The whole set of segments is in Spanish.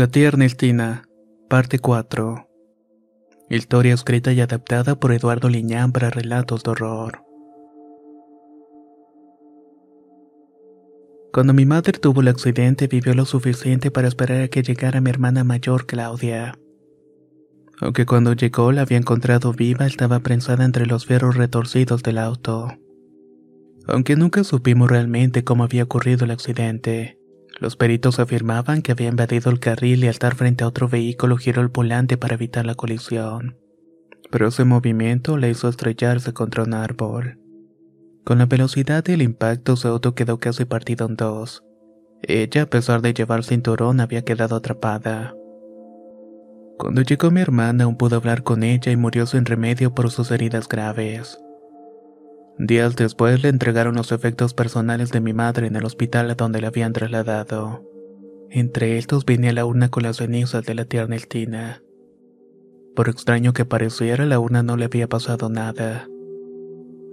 La tía Ernestina, parte 4. Historia escrita y adaptada por Eduardo Liñán para relatos de horror. Cuando mi madre tuvo el accidente vivió lo suficiente para esperar a que llegara mi hermana mayor Claudia. Aunque cuando llegó la había encontrado viva, estaba prensada entre los fierros retorcidos del auto. Aunque nunca supimos realmente cómo había ocurrido el accidente. Los peritos afirmaban que había invadido el carril y al estar frente a otro vehículo giró el volante para evitar la colisión. Pero ese movimiento le hizo estrellarse contra un árbol. Con la velocidad del impacto su auto quedó casi partido en dos. Ella, a pesar de llevar cinturón, había quedado atrapada. Cuando llegó mi hermana aún pudo hablar con ella y murió sin remedio por sus heridas graves. Días después le entregaron los efectos personales de mi madre en el hospital a donde la habían trasladado. Entre estos venía la urna con las cenizas de la tía Ernestina. Por extraño que pareciera, la urna no le había pasado nada.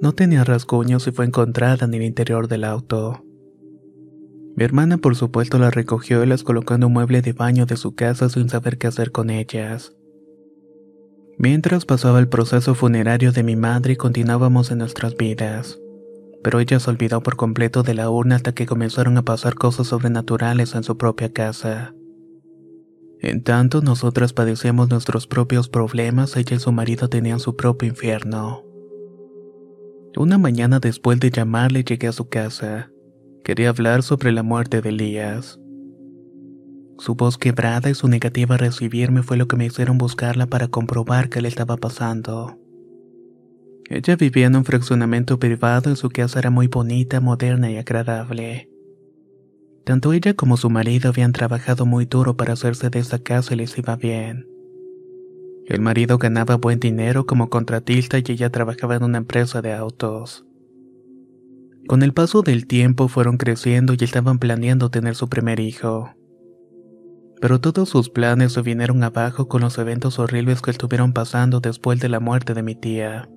No tenía rasguños y fue encontrada en el interior del auto. Mi hermana por supuesto la recogió y las colocó en un mueble de baño de su casa sin saber qué hacer con ellas. Mientras pasaba el proceso funerario de mi madre continuábamos en nuestras vidas. Pero ella se olvidó por completo de la urna hasta que comenzaron a pasar cosas sobrenaturales en su propia casa. En tanto nosotras padecíamos nuestros propios problemas, ella y su marido tenían su propio infierno. Una mañana después de llamarle llegué a su casa. Quería hablar sobre la muerte de Elías. Su voz quebrada y su negativa a recibirme fue lo que me hicieron buscarla para comprobar qué le estaba pasando. Ella vivía en un fraccionamiento privado y su casa era muy bonita, moderna y agradable. Tanto ella como su marido habían trabajado muy duro para hacerse de esa casa y les iba bien. El marido ganaba buen dinero como contratista y ella trabajaba en una empresa de autos. Con el paso del tiempo fueron creciendo y estaban planeando tener su primer hijo pero todos sus planes se vinieron abajo con los eventos horribles que estuvieron pasando después de la muerte de mi tía.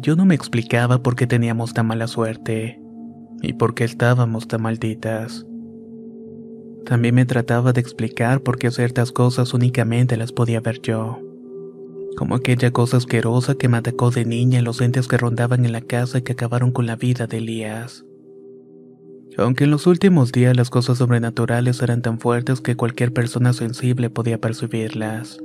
Yo no me explicaba por qué teníamos tan mala suerte y por qué estábamos tan malditas. También me trataba de explicar por qué ciertas cosas únicamente las podía ver yo. Como aquella cosa asquerosa que me atacó de niña y los entes que rondaban en la casa y que acabaron con la vida de Elías aunque en los últimos días las cosas sobrenaturales eran tan fuertes que cualquier persona sensible podía percibirlas.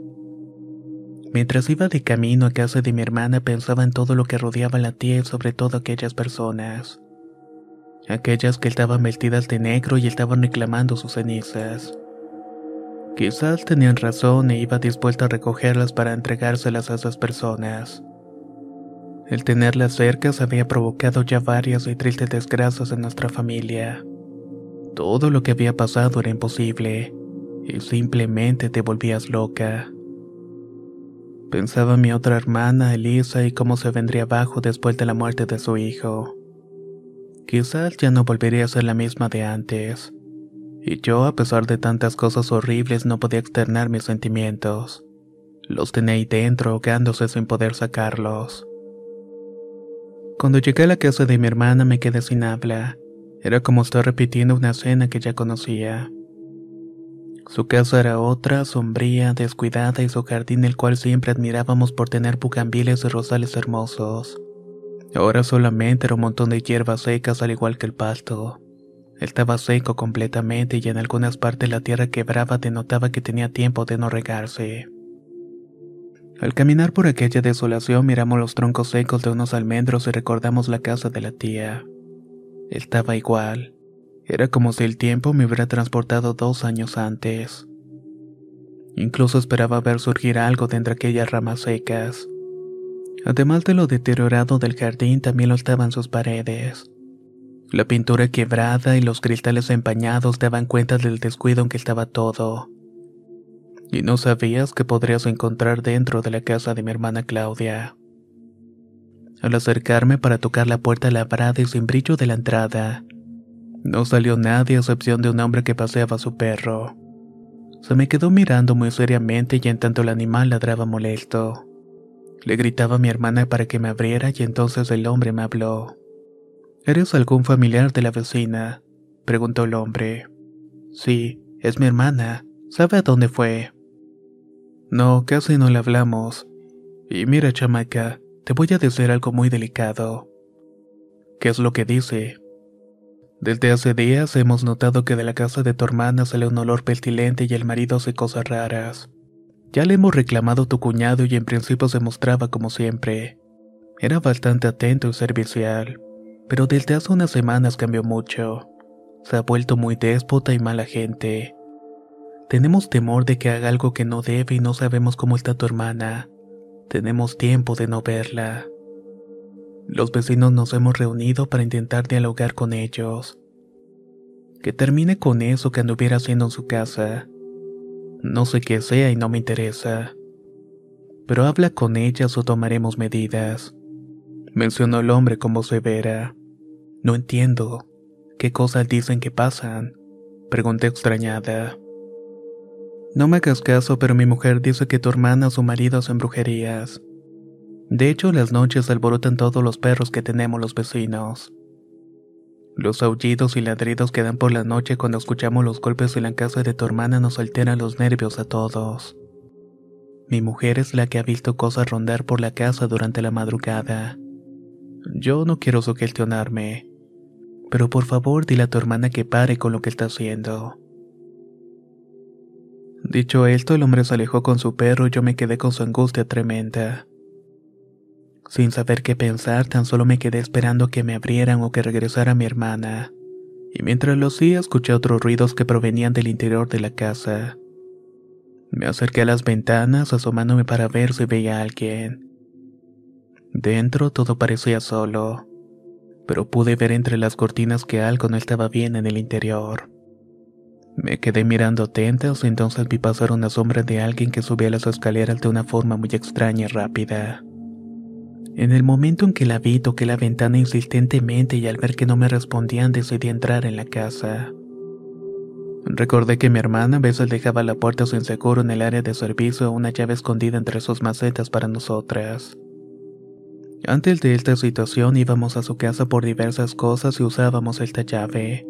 Mientras iba de camino a casa de mi hermana pensaba en todo lo que rodeaba la tía y sobre todo aquellas personas. Aquellas que estaban vestidas de negro y estaban reclamando sus cenizas. Quizás tenían razón e iba dispuesta a recogerlas para entregárselas a esas personas. El tenerlas cerca había provocado ya varias y tristes desgracias en nuestra familia. Todo lo que había pasado era imposible, y simplemente te volvías loca. Pensaba en mi otra hermana, Elisa, y cómo se vendría abajo después de la muerte de su hijo. Quizás ya no volvería a ser la misma de antes. Y yo, a pesar de tantas cosas horribles, no podía externar mis sentimientos. Los tenía ahí dentro, ahogándose sin poder sacarlos. Cuando llegué a la casa de mi hermana me quedé sin habla. Era como estar repitiendo una escena que ya conocía. Su casa era otra, sombría, descuidada y su jardín el cual siempre admirábamos por tener bugambiles y rosales hermosos. Ahora solamente era un montón de hierbas secas al igual que el pasto. Estaba seco completamente y en algunas partes la tierra quebraba denotaba que tenía tiempo de no regarse. Al caminar por aquella desolación miramos los troncos secos de unos almendros y recordamos la casa de la tía. Estaba igual. Era como si el tiempo me hubiera transportado dos años antes. Incluso esperaba ver surgir algo de entre aquellas ramas secas. Además de lo deteriorado del jardín, también lo estaban sus paredes. La pintura quebrada y los cristales empañados daban cuenta del descuido en que estaba todo. Y no sabías que podrías encontrar dentro de la casa de mi hermana Claudia. Al acercarme para tocar la puerta labrada y sin brillo de la entrada, no salió nadie a excepción de un hombre que paseaba su perro. Se me quedó mirando muy seriamente y en tanto el animal ladraba molesto. Le gritaba a mi hermana para que me abriera y entonces el hombre me habló. ¿Eres algún familiar de la vecina? preguntó el hombre. Sí, es mi hermana. ¿Sabe a dónde fue? No, casi no le hablamos. Y mira, chamaca, te voy a decir algo muy delicado. ¿Qué es lo que dice? Desde hace días hemos notado que de la casa de tu hermana sale un olor pestilente y el marido hace cosas raras. Ya le hemos reclamado a tu cuñado y en principio se mostraba como siempre. Era bastante atento y servicial pero desde hace unas semanas cambió mucho. Se ha vuelto muy déspota y mala gente. Tenemos temor de que haga algo que no debe y no sabemos cómo está tu hermana. Tenemos tiempo de no verla. Los vecinos nos hemos reunido para intentar dialogar con ellos. Que termine con eso que anduviera haciendo en su casa. No sé qué sea y no me interesa. Pero habla con ellas o tomaremos medidas mencionó el hombre con voz severa. No entiendo. ¿Qué cosas dicen que pasan? Pregunté extrañada. No me hagas caso, pero mi mujer dice que tu hermana o su marido hacen brujerías. De hecho, las noches alborotan todos los perros que tenemos los vecinos. Los aullidos y ladridos que dan por la noche cuando escuchamos los golpes en la casa de tu hermana nos alteran los nervios a todos. Mi mujer es la que ha visto cosas rondar por la casa durante la madrugada. Yo no quiero sugestionarme, pero por favor dile a tu hermana que pare con lo que está haciendo. Dicho esto, el hombre se alejó con su perro y yo me quedé con su angustia tremenda. Sin saber qué pensar, tan solo me quedé esperando que me abrieran o que regresara mi hermana. Y mientras lo hacía, escuché otros ruidos que provenían del interior de la casa. Me acerqué a las ventanas, asomándome para ver si veía a alguien. Dentro todo parecía solo, pero pude ver entre las cortinas que algo no estaba bien en el interior. Me quedé mirando atentos y entonces vi pasar una sombra de alguien que subía las escaleras de una forma muy extraña y rápida. En el momento en que la vi toqué la ventana insistentemente y al ver que no me respondían decidí entrar en la casa. Recordé que mi hermana a veces dejaba la puerta sin seguro en el área de servicio una llave escondida entre sus macetas para nosotras. Antes de esta situación íbamos a su casa por diversas cosas y usábamos esta llave.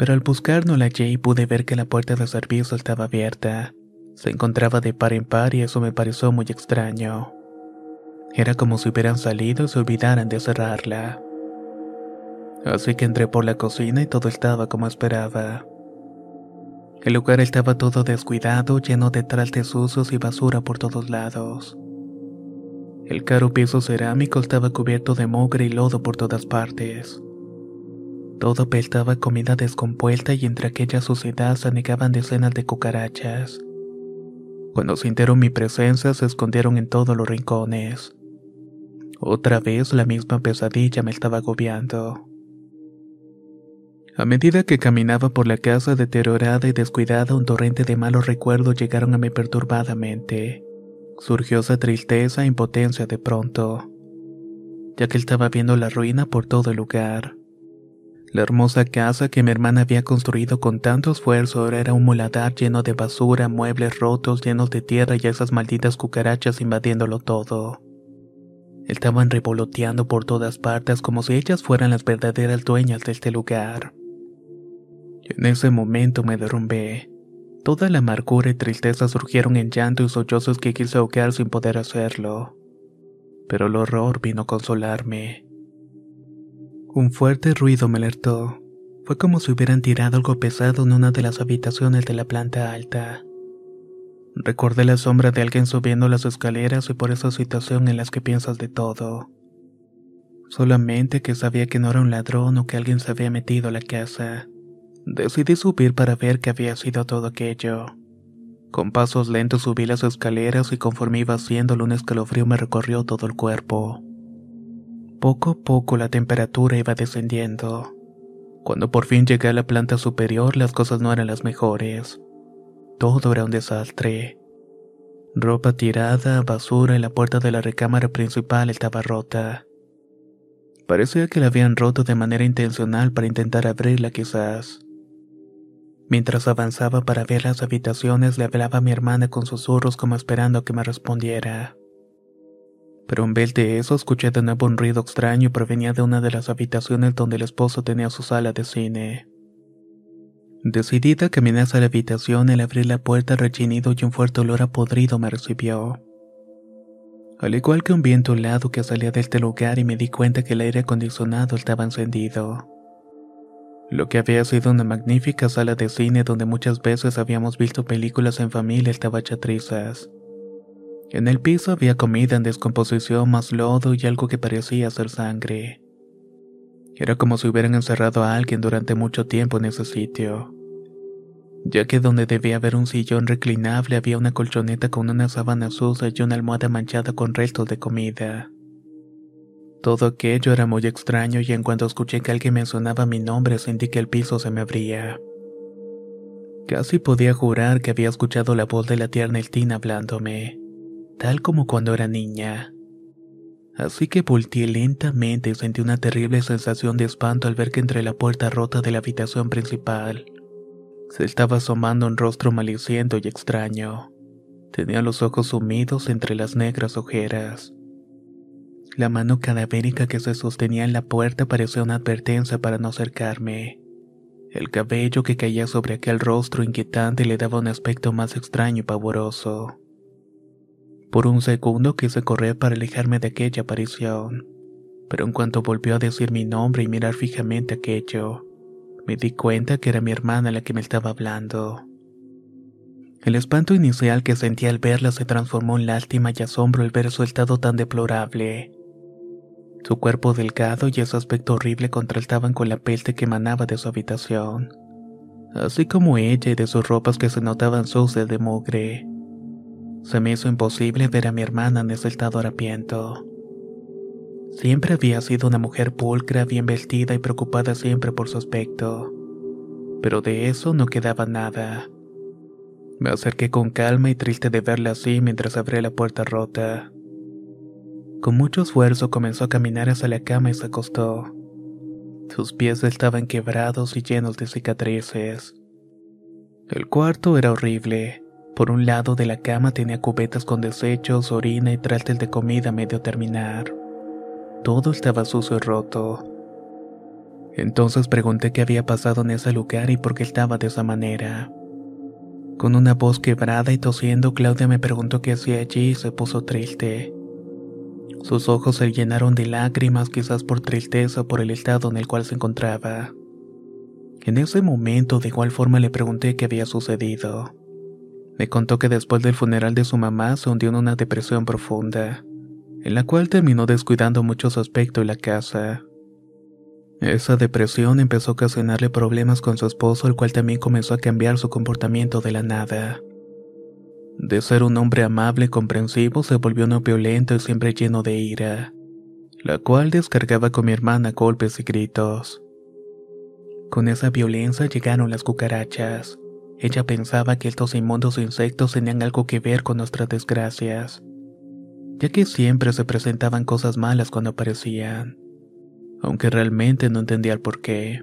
Pero al buscar no la hallé y pude ver que la puerta de servicio estaba abierta. Se encontraba de par en par y eso me pareció muy extraño. Era como si hubieran salido y se olvidaran de cerrarla. Así que entré por la cocina y todo estaba como esperaba. El lugar estaba todo descuidado, lleno de trastes sucios y basura por todos lados. El caro piso cerámico estaba cubierto de mugre y lodo por todas partes. Todo apestaba comida descompuesta y entre aquella suciedad se anegaban decenas de cucarachas. Cuando sintieron mi presencia se escondieron en todos los rincones. Otra vez la misma pesadilla me estaba agobiando. A medida que caminaba por la casa deteriorada y descuidada, un torrente de malos recuerdos llegaron a mi perturbada mente surgió esa tristeza e impotencia de pronto, ya que estaba viendo la ruina por todo el lugar. La hermosa casa que mi hermana había construido con tanto esfuerzo ahora era un muladar lleno de basura, muebles rotos llenos de tierra y esas malditas cucarachas invadiéndolo todo. Estaban revoloteando por todas partes como si ellas fueran las verdaderas dueñas de este lugar. en ese momento me derrumbé. Toda la amargura y tristeza surgieron en llanto y sollozos que quise ahogar sin poder hacerlo. pero el horror vino a consolarme. Un fuerte ruido me alertó. Fue como si hubieran tirado algo pesado en una de las habitaciones de la planta alta. Recordé la sombra de alguien subiendo las escaleras y por esa situación en las que piensas de todo. Solamente que sabía que no era un ladrón o que alguien se había metido a la casa. Decidí subir para ver qué había sido todo aquello. Con pasos lentos subí las escaleras y conforme iba haciéndolo un escalofrío me recorrió todo el cuerpo. Poco a poco la temperatura iba descendiendo. Cuando por fin llegué a la planta superior las cosas no eran las mejores. Todo era un desastre. Ropa tirada, basura y la puerta de la recámara principal estaba rota. Parecía que la habían roto de manera intencional para intentar abrirla quizás. Mientras avanzaba para ver las habitaciones, le hablaba a mi hermana con susurros como esperando que me respondiera. Pero en vez de eso, escuché de nuevo un ruido extraño y provenía de una de las habitaciones donde el esposo tenía su sala de cine. Decidida caminé hacia la habitación, al abrir la puerta, rechinido y un fuerte olor a podrido me recibió. Al igual que un viento helado que salía de este lugar y me di cuenta que el aire acondicionado estaba encendido. Lo que había sido una magnífica sala de cine donde muchas veces habíamos visto películas en familia estaba hecha En el piso había comida en descomposición más lodo y algo que parecía ser sangre. Era como si hubieran encerrado a alguien durante mucho tiempo en ese sitio. Ya que donde debía haber un sillón reclinable había una colchoneta con una sábana sucia y una almohada manchada con restos de comida. Todo aquello era muy extraño y en cuanto escuché que alguien mencionaba mi nombre sentí que el piso se me abría. Casi podía jurar que había escuchado la voz de la tierna Eltina hablándome, tal como cuando era niña. Así que volteé lentamente y sentí una terrible sensación de espanto al ver que entre la puerta rota de la habitación principal se estaba asomando un rostro maliciento y extraño. Tenía los ojos sumidos entre las negras ojeras. La mano cadavérica que se sostenía en la puerta parecía una advertencia para no acercarme. El cabello que caía sobre aquel rostro inquietante le daba un aspecto más extraño y pavoroso. Por un segundo quise correr para alejarme de aquella aparición, pero en cuanto volvió a decir mi nombre y mirar fijamente aquello, me di cuenta que era mi hermana la que me estaba hablando. El espanto inicial que sentí al verla se transformó en lástima y asombro al ver su estado tan deplorable. Su cuerpo delgado y ese aspecto horrible contrastaban con la peste que emanaba de su habitación, así como ella y de sus ropas que se notaban sucias de mugre. Se me hizo imposible ver a mi hermana en ese estado harapiento. Siempre había sido una mujer pulcra, bien vestida y preocupada siempre por su aspecto. Pero de eso no quedaba nada. Me acerqué con calma y triste de verla así mientras abría la puerta rota. Con mucho esfuerzo comenzó a caminar hacia la cama y se acostó. Sus pies estaban quebrados y llenos de cicatrices. El cuarto era horrible. Por un lado de la cama tenía cubetas con desechos, orina y trastes de comida a medio terminar. Todo estaba sucio y roto. Entonces pregunté qué había pasado en ese lugar y por qué estaba de esa manera. Con una voz quebrada y tosiendo, Claudia me preguntó qué hacía allí y se puso triste. Sus ojos se llenaron de lágrimas, quizás por tristeza o por el estado en el cual se encontraba. En ese momento de igual forma le pregunté qué había sucedido. Me contó que después del funeral de su mamá se hundió en una depresión profunda, en la cual terminó descuidando mucho su aspecto y la casa. Esa depresión empezó a ocasionarle problemas con su esposo, el cual también comenzó a cambiar su comportamiento de la nada. De ser un hombre amable y comprensivo se volvió no violento y siempre lleno de ira, la cual descargaba con mi hermana golpes y gritos. Con esa violencia llegaron las cucarachas. Ella pensaba que estos inmundos insectos tenían algo que ver con nuestras desgracias, ya que siempre se presentaban cosas malas cuando aparecían, aunque realmente no entendía el por qué.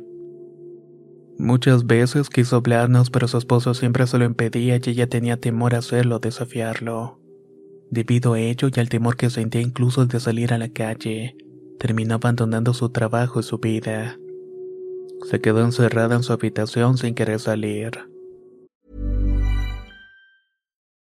Muchas veces quiso hablarnos, pero su esposo siempre se lo impedía y ella tenía temor a hacerlo, desafiarlo. Debido a ello y al temor que sentía incluso de salir a la calle, terminó abandonando su trabajo y su vida. Se quedó encerrada en su habitación sin querer salir.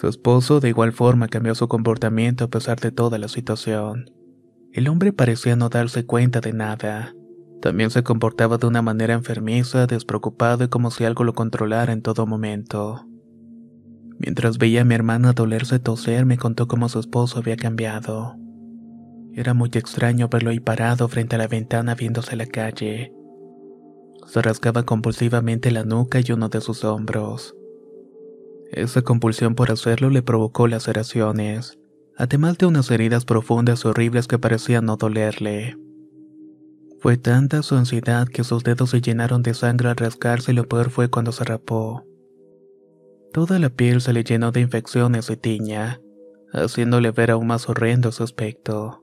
Su esposo de igual forma cambió su comportamiento a pesar de toda la situación. El hombre parecía no darse cuenta de nada. También se comportaba de una manera enfermiza, despreocupado y como si algo lo controlara en todo momento. Mientras veía a mi hermana dolerse toser, me contó cómo su esposo había cambiado. Era muy extraño verlo ahí parado frente a la ventana viéndose la calle. Se rascaba compulsivamente la nuca y uno de sus hombros. Esa compulsión por hacerlo le provocó laceraciones, además de unas heridas profundas y horribles que parecían no dolerle. Fue tanta su ansiedad que sus dedos se llenaron de sangre al rascarse y lo peor fue cuando se rapó. Toda la piel se le llenó de infecciones y tiña, haciéndole ver aún más horrendo su aspecto.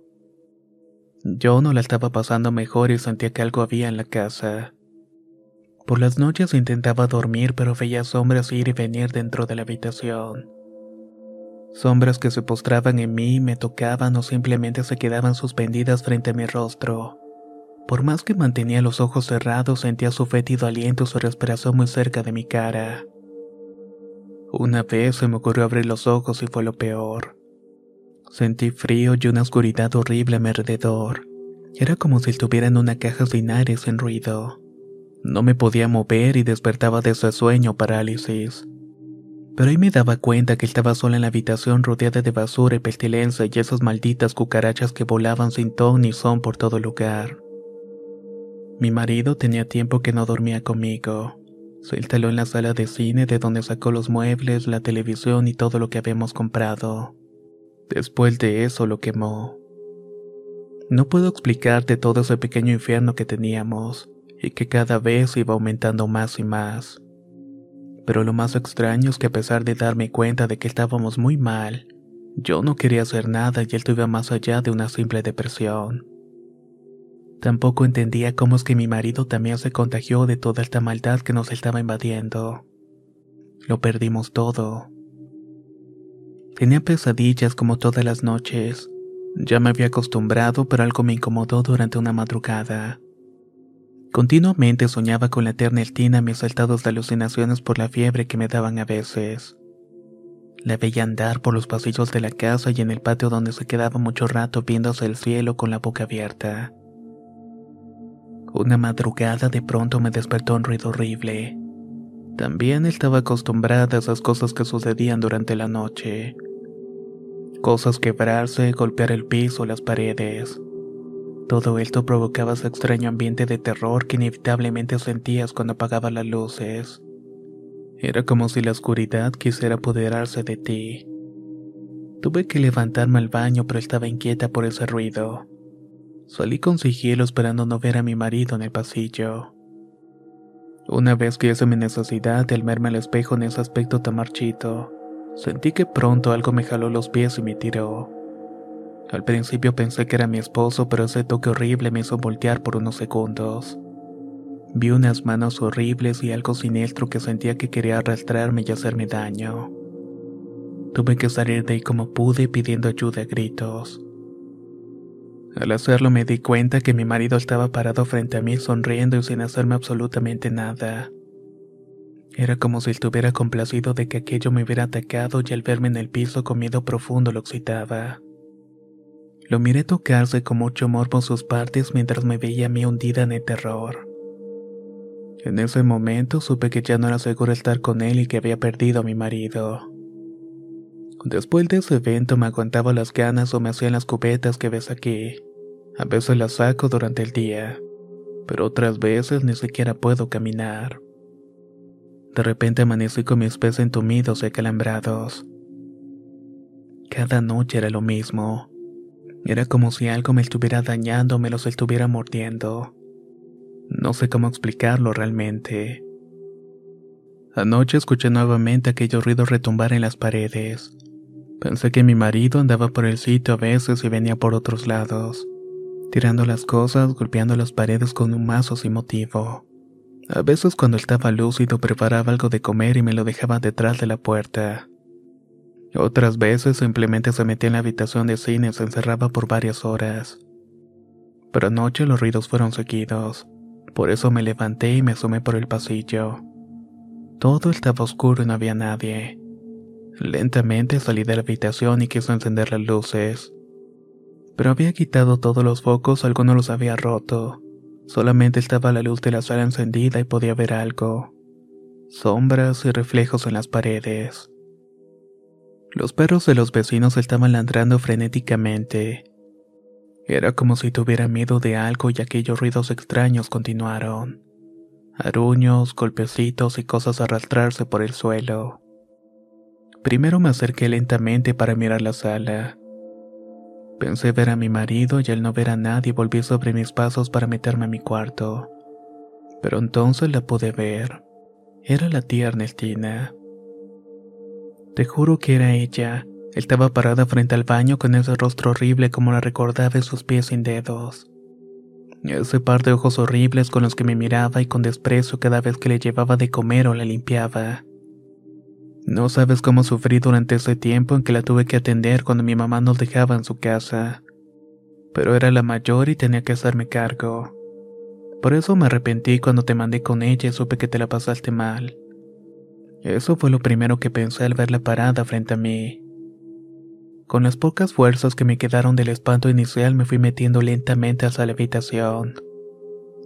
Yo no la estaba pasando mejor y sentía que algo había en la casa. Por las noches intentaba dormir pero veía sombras ir y venir dentro de la habitación. Sombras que se postraban en mí, me tocaban o simplemente se quedaban suspendidas frente a mi rostro. Por más que mantenía los ojos cerrados, sentía su fétido aliento su respiración muy cerca de mi cara. Una vez se me ocurrió abrir los ojos y fue lo peor. Sentí frío y una oscuridad horrible a mi alrededor. Era como si estuviera en una caja sin aire sin ruido. No me podía mover y despertaba de ese sueño parálisis. Pero ahí me daba cuenta que estaba sola en la habitación rodeada de basura y pestilencia y esas malditas cucarachas que volaban sin ton ni son por todo lugar. Mi marido tenía tiempo que no dormía conmigo. Se instaló en la sala de cine de donde sacó los muebles, la televisión y todo lo que habíamos comprado. Después de eso lo quemó. No puedo explicarte todo ese pequeño infierno que teníamos y que cada vez iba aumentando más y más. Pero lo más extraño es que a pesar de darme cuenta de que estábamos muy mal, yo no quería hacer nada y él iba más allá de una simple depresión. Tampoco entendía cómo es que mi marido también se contagió de toda esta maldad que nos estaba invadiendo. Lo perdimos todo. Tenía pesadillas como todas las noches. Ya me había acostumbrado, pero algo me incomodó durante una madrugada. Continuamente soñaba con la eterna Eltina mis saltados de alucinaciones por la fiebre que me daban a veces. La veía andar por los pasillos de la casa y en el patio donde se quedaba mucho rato viendo hacia el cielo con la boca abierta. Una madrugada de pronto me despertó un ruido horrible. También estaba acostumbrada a esas cosas que sucedían durante la noche. Cosas quebrarse, golpear el piso, las paredes. Todo esto provocaba ese extraño ambiente de terror que inevitablemente sentías cuando apagaba las luces. Era como si la oscuridad quisiera apoderarse de ti. Tuve que levantarme al baño, pero estaba inquieta por ese ruido. Salí con sigilo esperando no ver a mi marido en el pasillo. Una vez que hice mi necesidad de verme al espejo en ese aspecto tan marchito, sentí que pronto algo me jaló los pies y me tiró. Al principio pensé que era mi esposo, pero ese toque horrible me hizo voltear por unos segundos. Vi unas manos horribles y algo siniestro que sentía que quería arrastrarme y hacerme daño. Tuve que salir de ahí como pude pidiendo ayuda a gritos. Al hacerlo me di cuenta que mi marido estaba parado frente a mí sonriendo y sin hacerme absolutamente nada. Era como si estuviera complacido de que aquello me hubiera atacado y al verme en el piso con miedo profundo lo excitaba. Lo miré tocarse con mucho morbo sus partes mientras me veía a mí hundida en el terror. En ese momento supe que ya no era seguro estar con él y que había perdido a mi marido. Después de ese evento me aguantaba las ganas o me hacían las cubetas que ves aquí. A veces las saco durante el día, pero otras veces ni siquiera puedo caminar. De repente amanecí con mis pies entumidos y acalambrados. Cada noche era lo mismo. Era como si algo me estuviera dañando o me los estuviera mordiendo. No sé cómo explicarlo realmente. Anoche escuché nuevamente aquellos ruidos retumbar en las paredes. Pensé que mi marido andaba por el sitio a veces y venía por otros lados, tirando las cosas, golpeando las paredes con un mazo sin motivo. A veces cuando estaba lúcido preparaba algo de comer y me lo dejaba detrás de la puerta. Otras veces simplemente se metía en la habitación de cine y se encerraba por varias horas. Pero anoche los ruidos fueron seguidos, por eso me levanté y me asomé por el pasillo. Todo estaba oscuro y no había nadie. Lentamente salí de la habitación y quise encender las luces. Pero había quitado todos los focos, algunos los había roto. Solamente estaba la luz de la sala encendida y podía ver algo. Sombras y reflejos en las paredes. Los perros de los vecinos estaban ladrando frenéticamente. Era como si tuviera miedo de algo y aquellos ruidos extraños continuaron. Aruños, golpecitos y cosas arrastrarse por el suelo. Primero me acerqué lentamente para mirar la sala. Pensé ver a mi marido y al no ver a nadie volví sobre mis pasos para meterme a mi cuarto. Pero entonces la pude ver. Era la tía Ernestina. Te juro que era ella. Estaba parada frente al baño con ese rostro horrible como la recordaba en sus pies sin dedos. Ese par de ojos horribles con los que me miraba y con desprecio cada vez que le llevaba de comer o la limpiaba. No sabes cómo sufrí durante ese tiempo en que la tuve que atender cuando mi mamá nos dejaba en su casa. Pero era la mayor y tenía que hacerme cargo. Por eso me arrepentí cuando te mandé con ella y supe que te la pasaste mal. Eso fue lo primero que pensé al verla parada frente a mí. Con las pocas fuerzas que me quedaron del espanto inicial me fui metiendo lentamente hacia la habitación.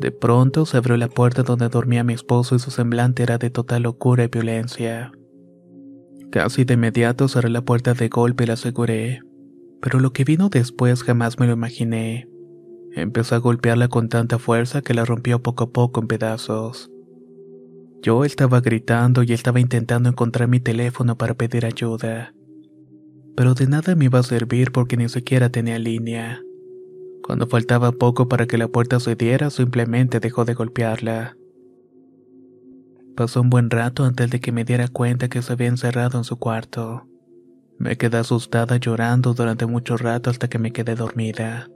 De pronto se abrió la puerta donde dormía mi esposo y su semblante era de total locura y violencia. Casi de inmediato cerré la puerta de golpe y la aseguré. Pero lo que vino después jamás me lo imaginé. Empezó a golpearla con tanta fuerza que la rompió poco a poco en pedazos. Yo estaba gritando y estaba intentando encontrar mi teléfono para pedir ayuda. Pero de nada me iba a servir porque ni siquiera tenía línea. Cuando faltaba poco para que la puerta cediera, simplemente dejó de golpearla. Pasó un buen rato antes de que me diera cuenta que se había encerrado en su cuarto. Me quedé asustada llorando durante mucho rato hasta que me quedé dormida.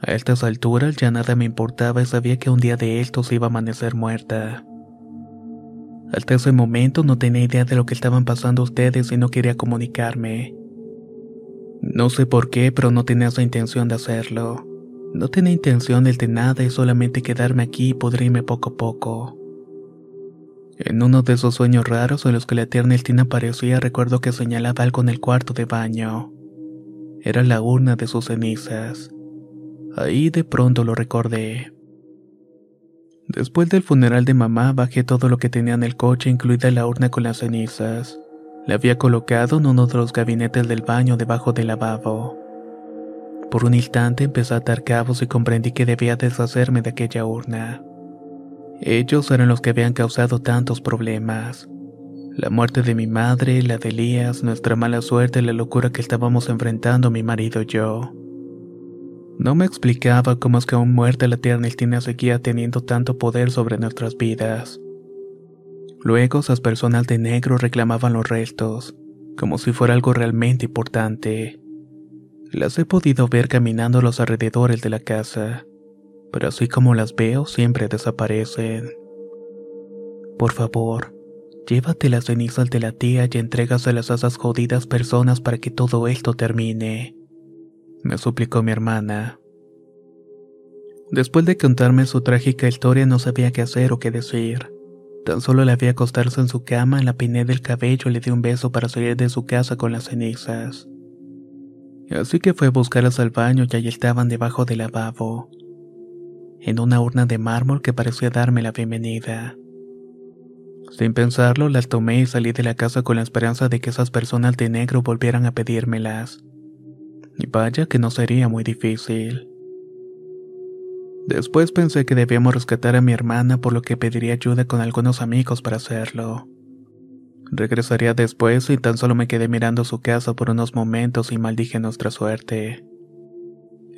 A estas alturas ya nada me importaba y sabía que un día de estos iba a amanecer muerta. Hasta ese momento no tenía idea de lo que estaban pasando ustedes y no quería comunicarme. No sé por qué, pero no tenía esa intención de hacerlo. No tenía intención de nada y solamente quedarme aquí y podrirme poco a poco. En uno de esos sueños raros en los que la tierna Estina aparecía, recuerdo que señalaba algo en el cuarto de baño. Era la urna de sus cenizas. Ahí de pronto lo recordé. Después del funeral de mamá, bajé todo lo que tenía en el coche, incluida la urna con las cenizas. La había colocado en uno de los gabinetes del baño debajo del lavabo. Por un instante empecé a atar cabos y comprendí que debía deshacerme de aquella urna. Ellos eran los que habían causado tantos problemas. La muerte de mi madre, la de Elías, nuestra mala suerte y la locura que estábamos enfrentando mi marido y yo. No me explicaba cómo es que aún muerta la tía Ernestina seguía teniendo tanto poder sobre nuestras vidas. Luego esas personas de negro reclamaban los restos, como si fuera algo realmente importante. Las he podido ver caminando a los alrededores de la casa. pero así como las veo siempre desaparecen. Por favor, llévate las cenizas de la tía y entrégaselas a esas jodidas personas para que todo esto termine, me suplicó mi hermana. Después de contarme su trágica historia no sabía qué hacer o qué decir. Tan solo le vi acostarse en su cama, la peiné del cabello y le di un beso para salir de su casa con las cenizas. Así que fue a buscarlas al baño y allí estaban debajo del lavabo, en una urna de mármol que parecía darme la bienvenida. Sin pensarlo, las tomé y salí de la casa con la esperanza de que esas personas de negro volvieran a pedírmelas. Y vaya que no sería muy difícil. Después pensé que debíamos rescatar a mi hermana por lo que pediría ayuda con algunos amigos para hacerlo. Regresaría después y tan solo me quedé mirando su casa por unos momentos y maldije nuestra suerte.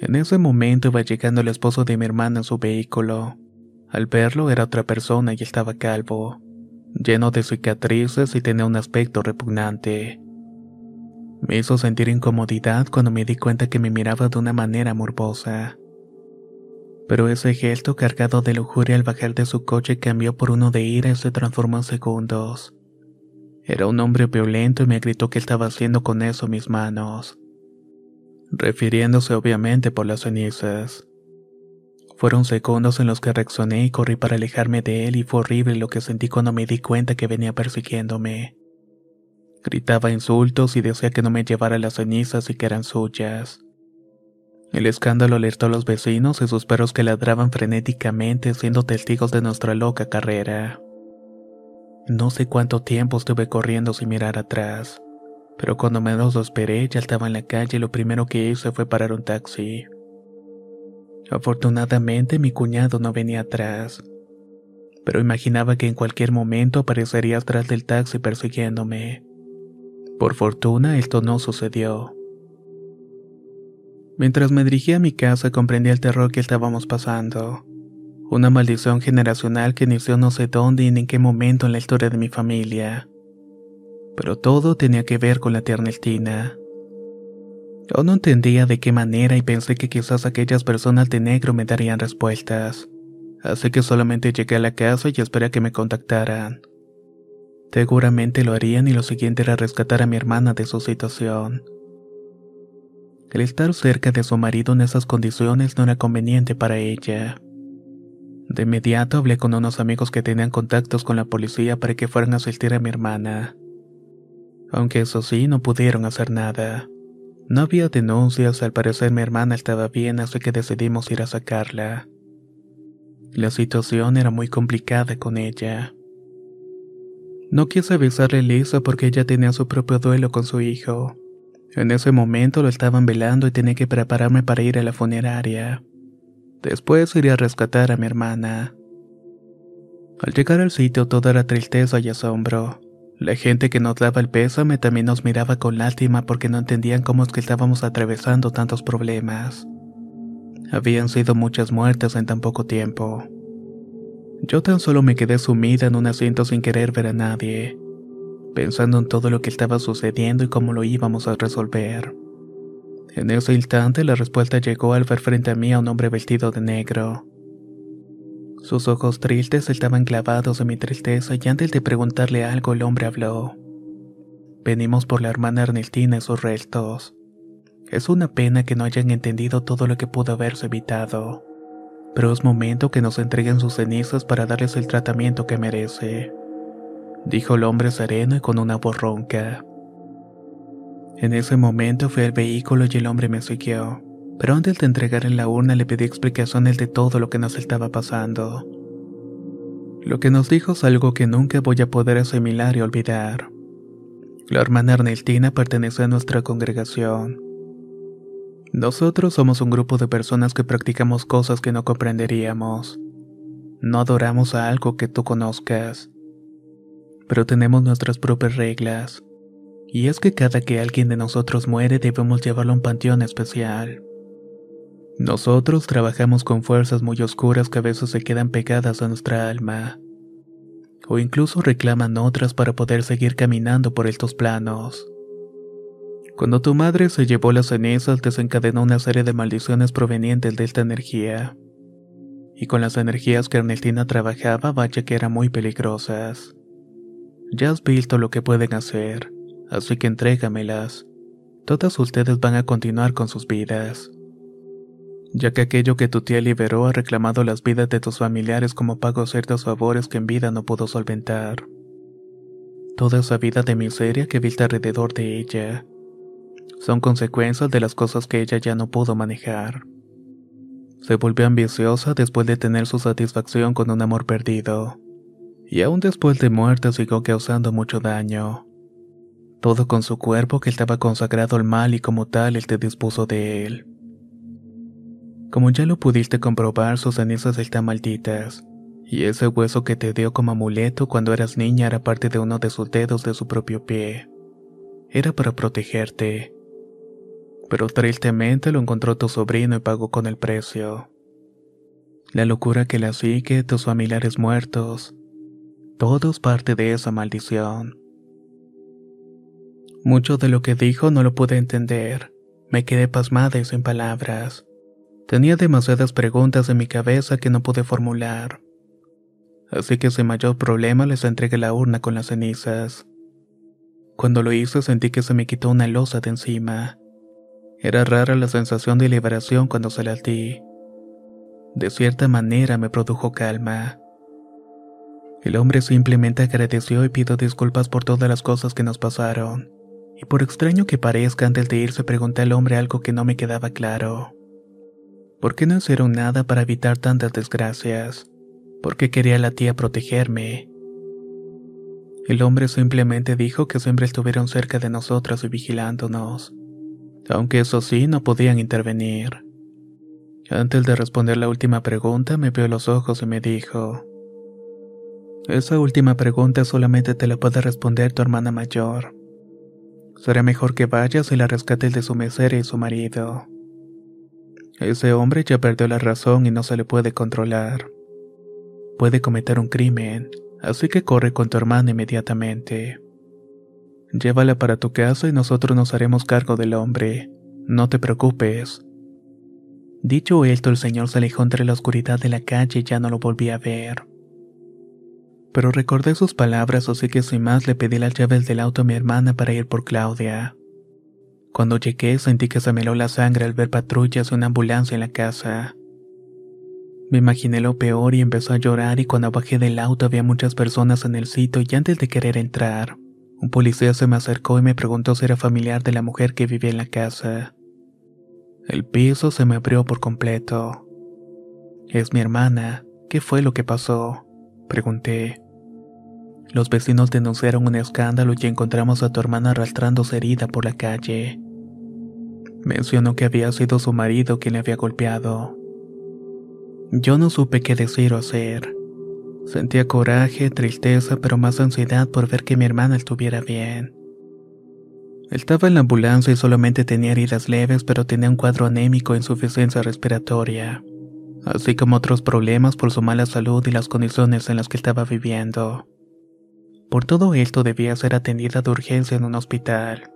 En ese momento iba llegando el esposo de mi hermana en su vehículo. Al verlo era otra persona y estaba calvo, lleno de cicatrices y tenía un aspecto repugnante. Me hizo sentir incomodidad cuando me di cuenta que me miraba de una manera morbosa pero ese gesto cargado de lujuria al bajar de su coche cambió por uno de ira y se transformó en segundos. Era un hombre violento y me gritó que estaba haciendo con eso mis manos, refiriéndose obviamente por las cenizas. Fueron segundos en los que reaccioné y corrí para alejarme de él y fue horrible lo que sentí cuando me di cuenta que venía persiguiéndome. Gritaba insultos y decía que no me llevara las cenizas y que eran suyas. El escándalo alertó a los vecinos y sus perros que ladraban frenéticamente siendo testigos de nuestra loca carrera. No sé cuánto tiempo estuve corriendo sin mirar atrás, pero cuando menos lo esperé ya estaba en la calle y lo primero que hice fue parar un taxi. Afortunadamente mi cuñado no venía atrás, pero imaginaba que en cualquier momento aparecería atrás del taxi persiguiéndome. Por fortuna esto no sucedió. Mientras me dirigía a mi casa comprendí el terror que estábamos pasando. Una maldición generacional que inició no sé dónde ni en qué momento en la historia de mi familia. Pero todo tenía que ver con la Ernestina. Yo no entendía de qué manera y pensé que quizás aquellas personas de negro me darían respuestas. Así que solamente llegué a la casa y esperé a que me contactaran. Seguramente lo harían y lo siguiente era rescatar a mi hermana de su situación. El estar cerca de su marido en esas condiciones no era conveniente para ella. De inmediato hablé con unos amigos que tenían contactos con la policía para que fueran a asistir a mi hermana. Aunque eso sí, no pudieron hacer nada. No había denuncias, al parecer mi hermana estaba bien, así que decidimos ir a sacarla. La situación era muy complicada con ella. No quise avisarle a Lisa porque ella tenía su propio duelo con su hijo. En ese momento lo estaban velando y tenía que prepararme para ir a la funeraria. Después iría a rescatar a mi hermana. Al llegar al sitio todo era tristeza y asombro. La gente que nos daba el pésame también nos miraba con lástima porque no entendían cómo es que estábamos atravesando tantos problemas. Habían sido muchas muertes en tan poco tiempo. Yo tan solo me quedé sumida en un asiento sin querer ver a nadie pensando en todo lo que estaba sucediendo y cómo lo íbamos a resolver. En ese instante la respuesta llegó al ver frente a mí a un hombre vestido de negro. Sus ojos tristes estaban clavados en mi tristeza y antes de preguntarle algo el hombre habló. Venimos por la hermana Ernestina y sus restos. Es una pena que no hayan entendido todo lo que pudo haberse evitado, pero es momento que nos entreguen sus cenizas para darles el tratamiento que merece dijo el hombre sereno y con una voz ronca. En ese momento fui al vehículo y el hombre me siguió, pero antes de entregar en la urna le pedí explicaciones de todo lo que nos estaba pasando. Lo que nos dijo es algo que nunca voy a poder asimilar y olvidar. La hermana Ernestina pertenece a nuestra congregación. Nosotros somos un grupo de personas que practicamos cosas que no comprenderíamos. No adoramos a algo que tú conozcas pero tenemos nuestras propias reglas. Y es que cada que alguien de nosotros muere debemos llevarlo a un panteón especial. Nosotros trabajamos con fuerzas muy oscuras que a veces se quedan pegadas a nuestra alma. O incluso reclaman otras para poder seguir caminando por estos planos. Cuando tu madre se llevó las cenizas desencadenó una serie de maldiciones provenientes de esta energía. y con las energías que Ernestina trabajaba, vaya que eran muy peligrosas. Ya has visto lo que pueden hacer, así que entrégamelas. Todas ustedes van a continuar con sus vidas. Ya que aquello que tu tía liberó ha reclamado las vidas de tus familiares como pago ciertos favores que en vida no pudo solventar. Toda esa vida de miseria que viste alrededor de ella son consecuencias de las cosas que ella ya no pudo manejar. Se volvió ambiciosa después de tener su satisfacción con un amor perdido, y aún después de muerte siguió causando mucho daño todo con su cuerpo que estaba consagrado al mal y como tal él te dispuso de él. Como ya lo pudiste comprobar, sus cenizas están malditas, y ese hueso que te dio como amuleto cuando eras niña era parte de uno de sus dedos de su propio pie. Era para protegerte. Pero tristemente lo encontró tu sobrino y pagó con el precio. La locura que la sigue, tus familiares muertos, todos parte de esa maldición. Mucho de lo que dijo no lo pude entender. Me quedé pasmada y sin palabras. Tenía demasiadas preguntas en mi cabeza que no pude formular. Así que sin mayor problema les entregué la urna con las cenizas. Cuando lo hice sentí que se me quitó una losa de encima. Era rara la sensación de liberación cuando se la di. De cierta manera me produjo calma. El hombre simplemente agradeció y pidió disculpas por todas las cosas que nos pasaron. Y por extraño que parezca, antes de irse pregunté al hombre algo que no me quedaba claro. ¿Por qué no hicieron nada para evitar tantas desgracias? ¿Por qué quería la tía protegerme? El hombre simplemente dijo que siempre estuvieron cerca de nosotros y vigilándonos, aunque eso sí no podían intervenir. Antes de responder la última pregunta me vio los ojos y me dijo, Esa última pregunta solamente te la puede responder tu hermana mayor. Será mejor que vayas y la rescates de su miseria y su marido. Ese hombre ya perdió la razón y no se le puede controlar. Puede cometer un crimen, así que corre con tu hermana inmediatamente. Llévala para tu casa y nosotros nos haremos cargo del hombre. No te preocupes. Dicho esto, el señor se alejó entre la oscuridad de la calle y ya no lo volví a ver pero recordé sus palabras así que sin más le pedí las llaves del auto a mi hermana para ir por Claudia. Cuando llegué sentí que se me heló la sangre al ver patrullas y una ambulancia en la casa. Me imaginé lo peor y empezó a llorar y cuando bajé del auto había muchas personas en el sitio y antes de querer entrar, un policía se me acercó y me preguntó si era familiar de la mujer que vivía en la casa. El piso se me abrió por completo. Es mi hermana. ¿Qué fue lo que pasó? Pregunté. Los vecinos denunciaron un escándalo y encontramos a tu hermana arrastrándose herida por la calle. Mencionó que había sido su marido quien le había golpeado. Yo no supe qué decir o hacer. Sentía coraje, tristeza, pero más ansiedad por ver que mi hermana estuviera bien. Estaba en la ambulancia y solamente tenía heridas leves, pero tenía un cuadro anémico e insuficiencia respiratoria, así como otros problemas por su mala salud y las condiciones en las que estaba viviendo. Por todo esto debía ser atendida de urgencia en un hospital.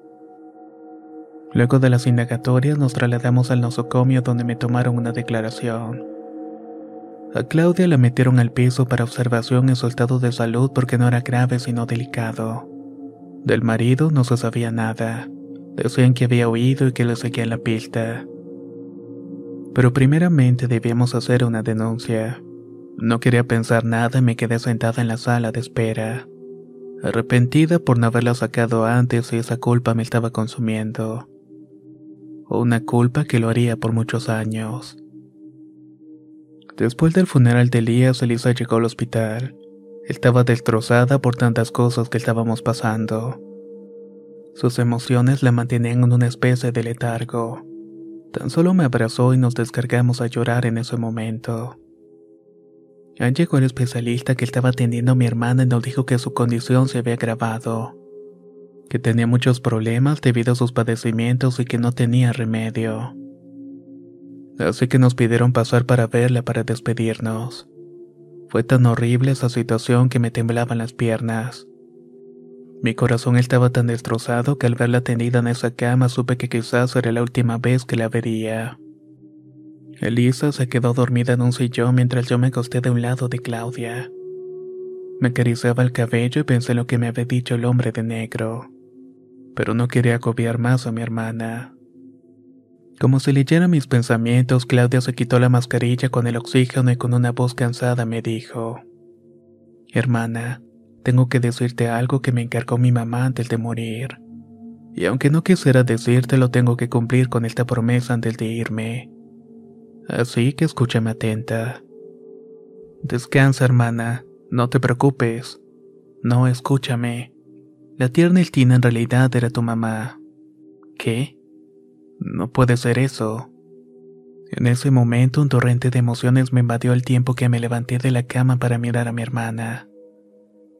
Luego de las indagatorias nos trasladamos al nosocomio donde me tomaron una declaración. A Claudia la metieron al piso para observación en su estado de salud porque no era grave sino delicado. Del marido no se sabía nada. Decían que había huido y que le seguía la pista. Pero primeramente debíamos hacer una denuncia. No quería pensar nada y me quedé sentada en la sala de espera arrepentida por no haberla sacado antes y esa culpa me estaba consumiendo. Una culpa que lo haría por muchos años. Después del funeral de Elías, Elisa llegó al hospital. Estaba destrozada por tantas cosas que estábamos pasando. Sus emociones la mantenían en una especie de letargo. Tan solo me abrazó y nos descargamos a llorar en ese momento. Al llegó el especialista que estaba atendiendo a mi hermana y nos dijo que su condición se había agravado, que tenía muchos problemas debido a sus padecimientos y que no tenía remedio. Así que nos pidieron pasar para verla para despedirnos. Fue tan horrible esa situación que me temblaban las piernas. Mi corazón estaba tan destrozado que al verla tendida en esa cama supe que quizás era la última vez que la vería. Elisa se quedó dormida en un sillón mientras yo me acosté de un lado de Claudia. Me acariciaba el cabello y pensé en lo que me había dicho el hombre de negro. Pero no quería agobiar más a mi hermana. Como si leyera mis pensamientos, Claudia se quitó la mascarilla con el oxígeno y con una voz cansada me dijo, Hermana, tengo que decirte algo que me encargó mi mamá antes de morir. Y aunque no quisiera decirte, lo tengo que cumplir con esta promesa antes de irme. Así que escúchame atenta. Descansa, hermana, no te preocupes. No, escúchame. La tierna Eltina en realidad era tu mamá. ¿Qué? No puede ser eso. En ese momento un torrente de emociones me invadió el tiempo que me levanté de la cama para mirar a mi hermana.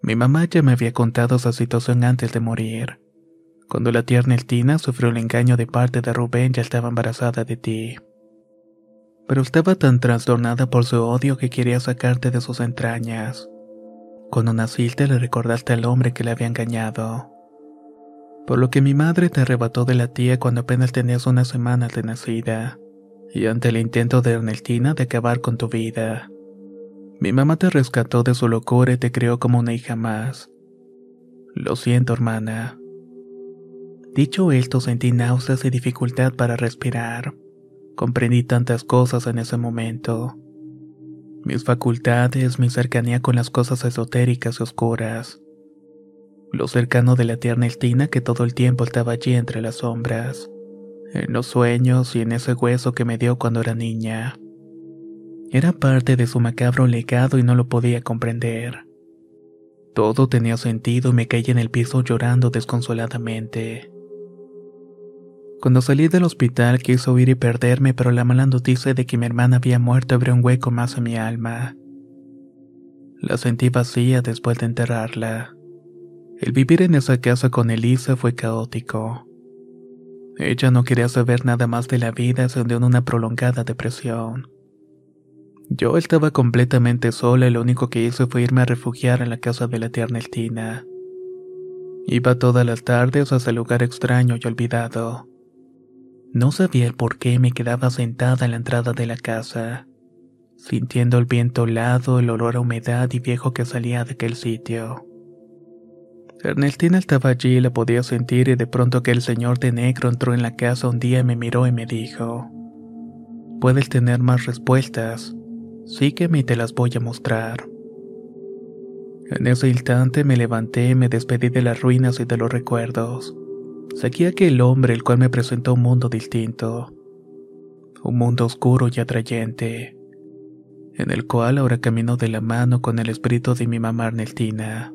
Mi mamá ya me había contado esa situación antes de morir. Cuando la tierna Eltina sufrió el engaño de parte de Rubén ya estaba embarazada de ti. Pero estaba tan trastornada por su odio que quería sacarte de sus entrañas. Cuando naciste le recordaste al hombre que le había engañado por lo que mi madre te arrebató de la tía cuando apenas tenías unas semanas de nacida, y ante el intento de Ernestina de acabar con tu vida. Mi mamá te rescató de su locura y te crió como una hija más. Lo siento, hermana. Dicho esto, sentí náuseas y dificultad para respirar. Comprendí tantas cosas en ese momento. Mis facultades, mi cercanía con las cosas esotéricas y oscuras lo cercano de la tierna Estina que todo el tiempo estaba allí entre las sombras, en los sueños y en ese hueso que me dio cuando era niña. Era parte de su macabro legado y no lo podía comprender. Todo tenía sentido y me caí en el piso llorando desconsoladamente. Cuando salí del hospital quise huir y perderme, pero la mala noticia de que mi hermana había muerto abrió un hueco más en mi alma. La sentí vacía después de enterrarla. El vivir en esa casa con Elisa fue caótico. Ella no quería saber nada más de la vida, se hundió en una prolongada depresión. Yo estaba completamente sola y lo único que hice fue irme a refugiar en la casa de la tierna Eltina. Iba todas las tardes a ese lugar extraño y olvidado. No sabía el por qué me quedaba sentada en la entrada de la casa, sintiendo el viento helado, el olor a humedad y viejo que salía de aquel sitio. Ernestina estaba allí y la podía sentir y de pronto aquel señor de negro entró en la casa un día me miró y me dijo, Puedes tener más respuestas, sígueme y te las voy a mostrar. En ese instante me levanté y me despedí de las ruinas y de los recuerdos. Seguí a aquel hombre el cual me presentó un mundo distinto, un mundo oscuro y atrayente, en el cual ahora camino de la mano con el espíritu de mi mamá Ernestina.